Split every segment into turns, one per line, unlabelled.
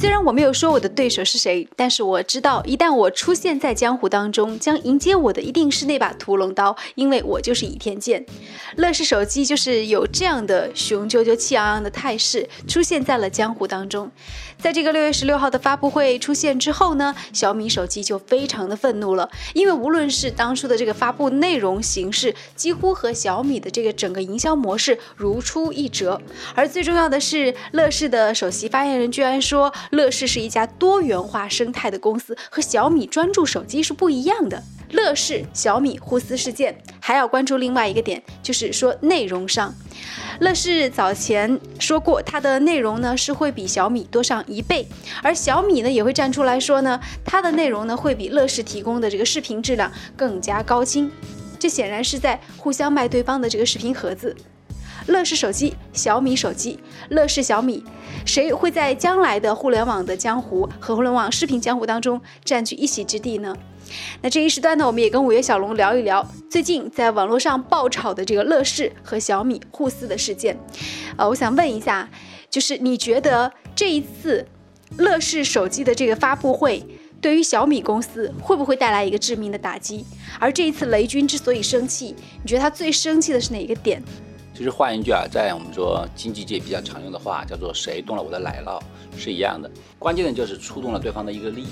虽然我没有说我的对手是谁，但是我知道，一旦我出现在江湖当中，将迎接我的一定是那把屠龙刀，因为我就是倚天剑。乐视手机就是有这样的雄赳赳、气昂昂的态势，出现在了江湖当中。在这个六月十六号的发布会出现之后呢，小米手机就非常的愤怒了，因为无论是当初的这个发布内容形式，几乎和小米的这个整个营销模式如出一辙。而最重要的是，乐视的首席发言人居然说，乐视是一家多元化生态的公司，和小米专注手机是不一样的。乐视、小米互撕事件，还要关注另外一个点，就是说内容上。乐视早前说过，它的内容呢是会比小米多上一倍，而小米呢也会站出来说呢，它的内容呢会比乐视提供的这个视频质量更加高清。这显然是在互相卖对方的这个视频盒子。乐视手机、小米手机、乐视小米，谁会在将来的互联网的江湖和互联网视频江湖当中占据一席之地呢？那这一时段呢，我们也跟五月小龙聊一聊最近在网络上爆炒的这个乐视和小米互撕的事件。呃，我想问一下，就是你觉得这一次乐视手机的这个发布会，对于小米公司会不会带来一个致命的打击？而这一次雷军之所以生气，你觉得他最生气的是哪一个点？
其实换一句啊，在我们说经济界比较常用的话，叫做“谁动了我的奶酪”是一样的。关键的就是触动了对方的一个利益，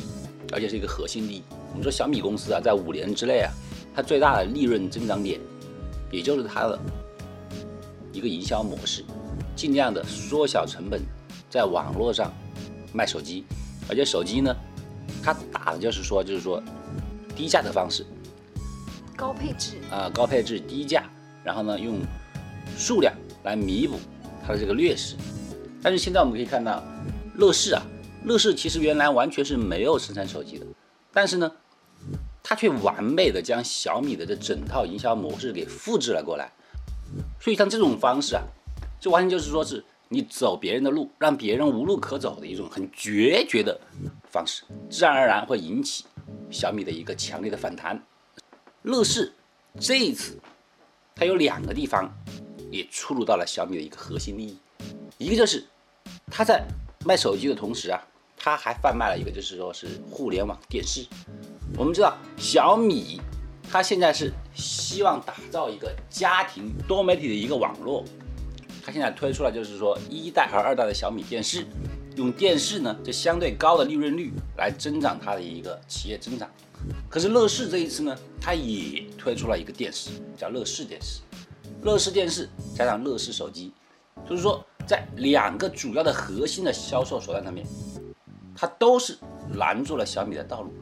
而且是一个核心利益。我们说小米公司啊，在五年之内啊，它最大的利润增长点，也就是它的一个营销模式，尽量的缩小成本，在网络上卖手机，而且手机呢，它打的就是说，就是说低价的方式，
高配置
啊，高配置低价，然后呢用。数量来弥补它的这个劣势，但是现在我们可以看到，乐视啊，乐视其实原来完全是没有生产手机的，但是呢，它却完美的将小米的这整套营销模式给复制了过来，所以像这种方式啊，这完全就是说是你走别人的路，让别人无路可走的一种很决绝的方式，自然而然会引起小米的一个强烈的反弹。乐视这一次，它有两个地方。也触入到了小米的一个核心利益，一个就是他在卖手机的同时啊，他还贩卖了一个就是说是互联网电视。我们知道小米，它现在是希望打造一个家庭多媒体的一个网络，它现在推出了就是说一代和二代的小米电视，用电视呢就相对高的利润率来增长它的一个企业增长。可是乐视这一次呢，它也推出了一个电视，叫乐视电视。乐视电视加上乐视手机，就是说在两个主要的核心的销售手段上面，它都是拦住了小米的道路，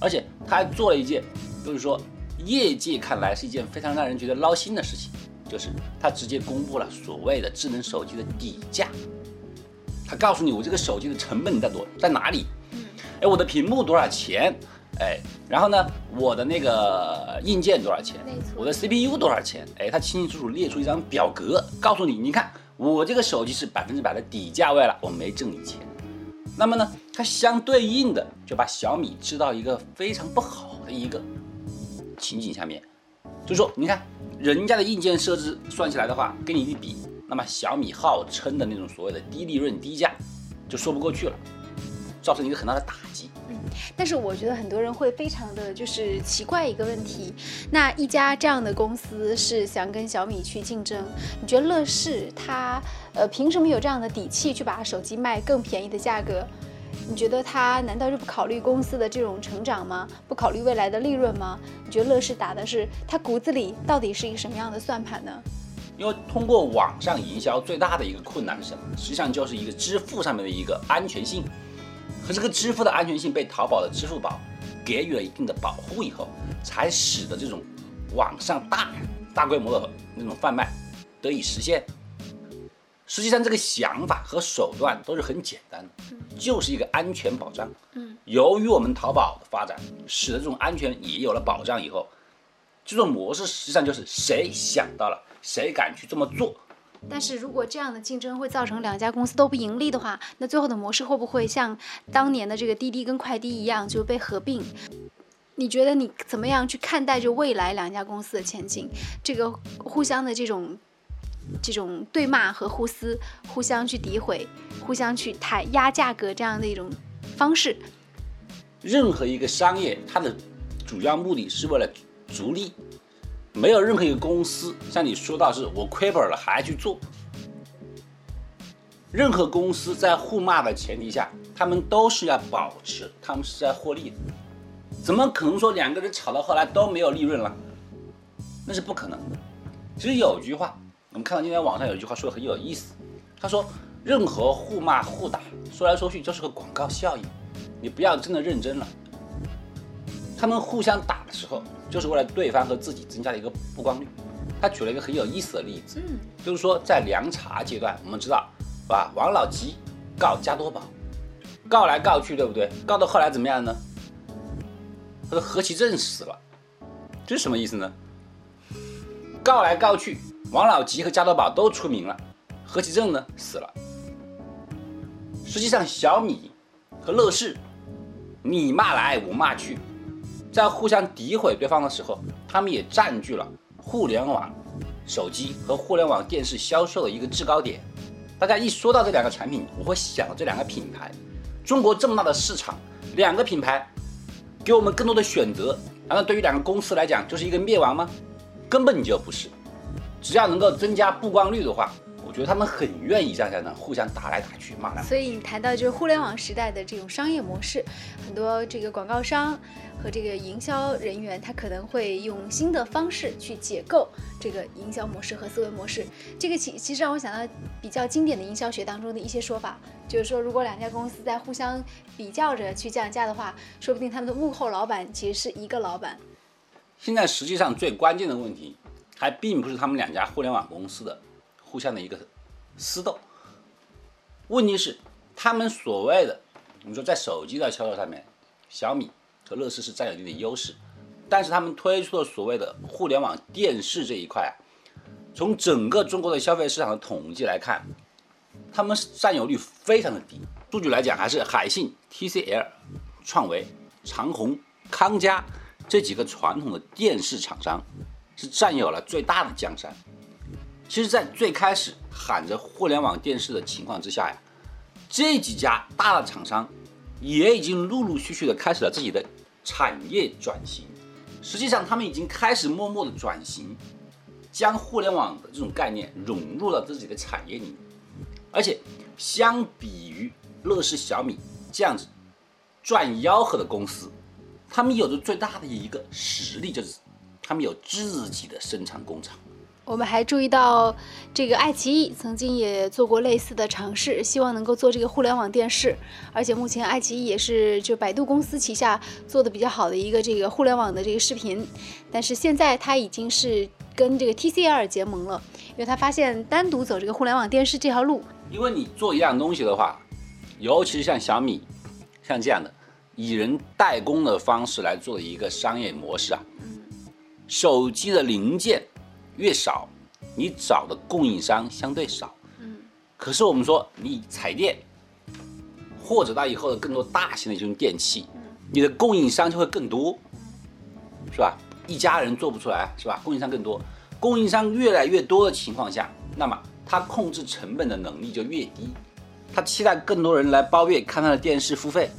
而且它还做了一件，就是说业界看来是一件非常让人觉得捞心的事情，就是它直接公布了所谓的智能手机的底价，它告诉你我这个手机的成本在多在哪里，哎，我的屏幕多少钱？哎，然后呢，我的那个硬件多少钱？我的 CPU 多少钱？哎，他清清楚楚列出一张表格，告诉你，你看我这个手机是百分之百的底价位了，我没挣你钱。那么呢，它相对应的就把小米置到一个非常不好的一个情景下面，就说你看人家的硬件设置算起来的话，跟你一比，那么小米号称的那种所谓的低利润低价就说不过去了，造成一个很大的打击。
嗯但是我觉得很多人会非常的就是奇怪一个问题，那一家这样的公司是想跟小米去竞争，你觉得乐视它呃凭什么有这样的底气去把手机卖更便宜的价格？你觉得它难道就不考虑公司的这种成长吗？不考虑未来的利润吗？你觉得乐视打的是它骨子里到底是一个什么样的算盘呢？
因为通过网上营销最大的一个困难是什么？实际上就是一个支付上面的一个安全性。和这个支付的安全性被淘宝的支付宝给予了一定的保护以后，才使得这种网上大大规模的那种贩卖得以实现。实际上，这个想法和手段都是很简单的，就是一个安全保障。嗯，由于我们淘宝的发展，使得这种安全也有了保障以后，这种模式实际上就是谁想到了，谁敢去这么做。
但是如果这样的竞争会造成两家公司都不盈利的话，那最后的模式会不会像当年的这个滴滴跟快滴一样就被合并？你觉得你怎么样去看待着未来两家公司的前景？这个互相的这种这种对骂和互撕、互相去诋毁、互相去抬压价格这样的一种方式。
任何一个商业，它的主要目的是为了逐利，没有任何一个公司像你说到是我亏本了还去做。任何公司在互骂的前提下，他们都是要保持他们是在获利的，怎么可能说两个人吵到后来都没有利润了？那是不可能的。其实有句话，我们看到今天网上有一句话说的很有意思，他说任何互骂互打，说来说去就是个广告效应，你不要真的认真了。他们互相打的时候，就是为了对方和自己增加了一个曝光率。他举了一个很有意思的例子，
嗯，
就是说在凉茶阶段，我们知道。是吧？王老吉告加多宝，告来告去，对不对？告到后来怎么样呢？他说何其正死了，这是什么意思呢？告来告去，王老吉和加多宝都出名了，何其正呢死了。实际上，小米和乐视，你骂来我骂去，在互相诋毁对方的时候，他们也占据了互联网手机和互联网电视销售的一个制高点。大家一说到这两个产品，我会想到这两个品牌。中国这么大的市场，两个品牌给我们更多的选择，难道对于两个公司来讲就是一个灭亡吗？根本就不是。只要能够增加曝光率的话，觉得他们很愿意这样呢，互相打来打去，骂来。
所以你谈到就是互联网时代的这种商业模式，很多这个广告商。和这个营销人员，他可能会用新的方式去解构这个营销模式和思维模式。这个其其实让我想到比较经典的营销学当中的一些说法，就是说，如果两家公司在互相比较着去降价的话，说不定他们的幕后老板其实是一个老板。
现在实际上最关键的问题，还并不是他们两家互联网公司的互相的一个私斗，问题是他们所谓的，你说在手机的销售上面，小米。和乐视是占有一定的优势，但是他们推出的所谓的互联网电视这一块啊，从整个中国的消费市场的统计来看，他们占有率非常的低。数据来讲，还是海信、TCL、创维、长虹、康佳这几个传统的电视厂商是占有了最大的江山。其实，在最开始喊着互联网电视的情况之下呀，这几家大的厂商也已经陆陆续续的开始了自己的。产业转型，实际上他们已经开始默默的转型，将互联网的这种概念融入了自己的产业里面。而且，相比于乐视、小米这样子赚吆喝的公司，他们有着最大的一个实力，就是他们有自己的生产工厂。
我们还注意到，这个爱奇艺曾经也做过类似的尝试，希望能够做这个互联网电视。而且目前爱奇艺也是就百度公司旗下做的比较好的一个这个互联网的这个视频。但是现在它已经是跟这个 TCL 结盟了，因为他发现单独走这个互联网电视这条路，
因为你做一样东西的话，尤其是像小米，像这样的以人代工的方式来做的一个商业模式啊，手机的零件。越少，你找的供应商相对少。嗯，可是我们说你彩电，或者到以后的更多大型的这种电器，你的供应商就会更多，是吧？一家人做不出来，是吧？供应商更多，供应商越来越多的情况下，那么他控制成本的能力就越低，他期待更多人来包月看他的电视付费。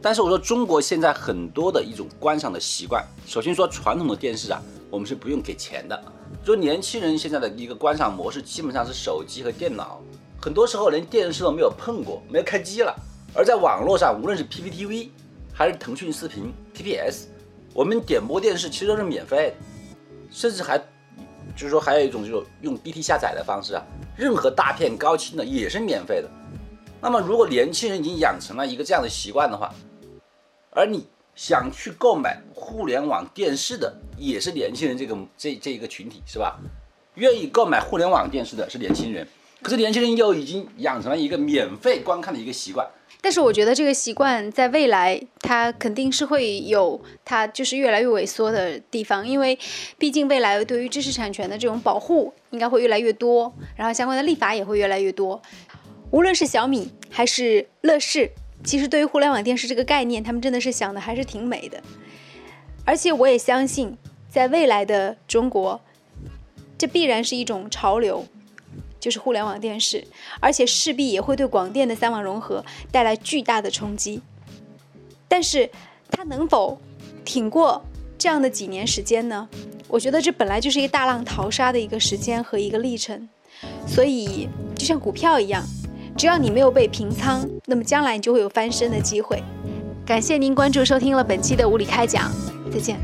但是我说中国现在很多的一种观赏的习惯，首先说传统的电视啊，我们是不用给钱的。就年轻人现在的一个观赏模式，基本上是手机和电脑，很多时候连电视都没有碰过，没有开机了。而在网络上，无论是 PPTV 还是腾讯视频 TPS，我们点播电视其实都是免费的，甚至还就是说还有一种就是用 BT 下载的方式啊，任何大片高清的也是免费的。那么如果年轻人已经养成了一个这样的习惯的话，而你。想去购买互联网电视的也是年轻人，这个这这一个群体是吧？愿意购买互联网电视的是年轻人，可是年轻人又已经养成了一个免费观看的一个习惯。
但是我觉得这个习惯在未来它肯定是会有它就是越来越萎缩的地方，因为毕竟未来对于知识产权的这种保护应该会越来越多，然后相关的立法也会越来越多。无论是小米还是乐视。其实对于互联网电视这个概念，他们真的是想的还是挺美的，而且我也相信，在未来的中国，这必然是一种潮流，就是互联网电视，而且势必也会对广电的三网融合带来巨大的冲击。但是它能否挺过这样的几年时间呢？我觉得这本来就是一个大浪淘沙的一个时间和一个历程，所以就像股票一样，只要你没有被平仓，那么将来你就会有翻身的机会。感谢您关注收听了本期的无理开讲，再见。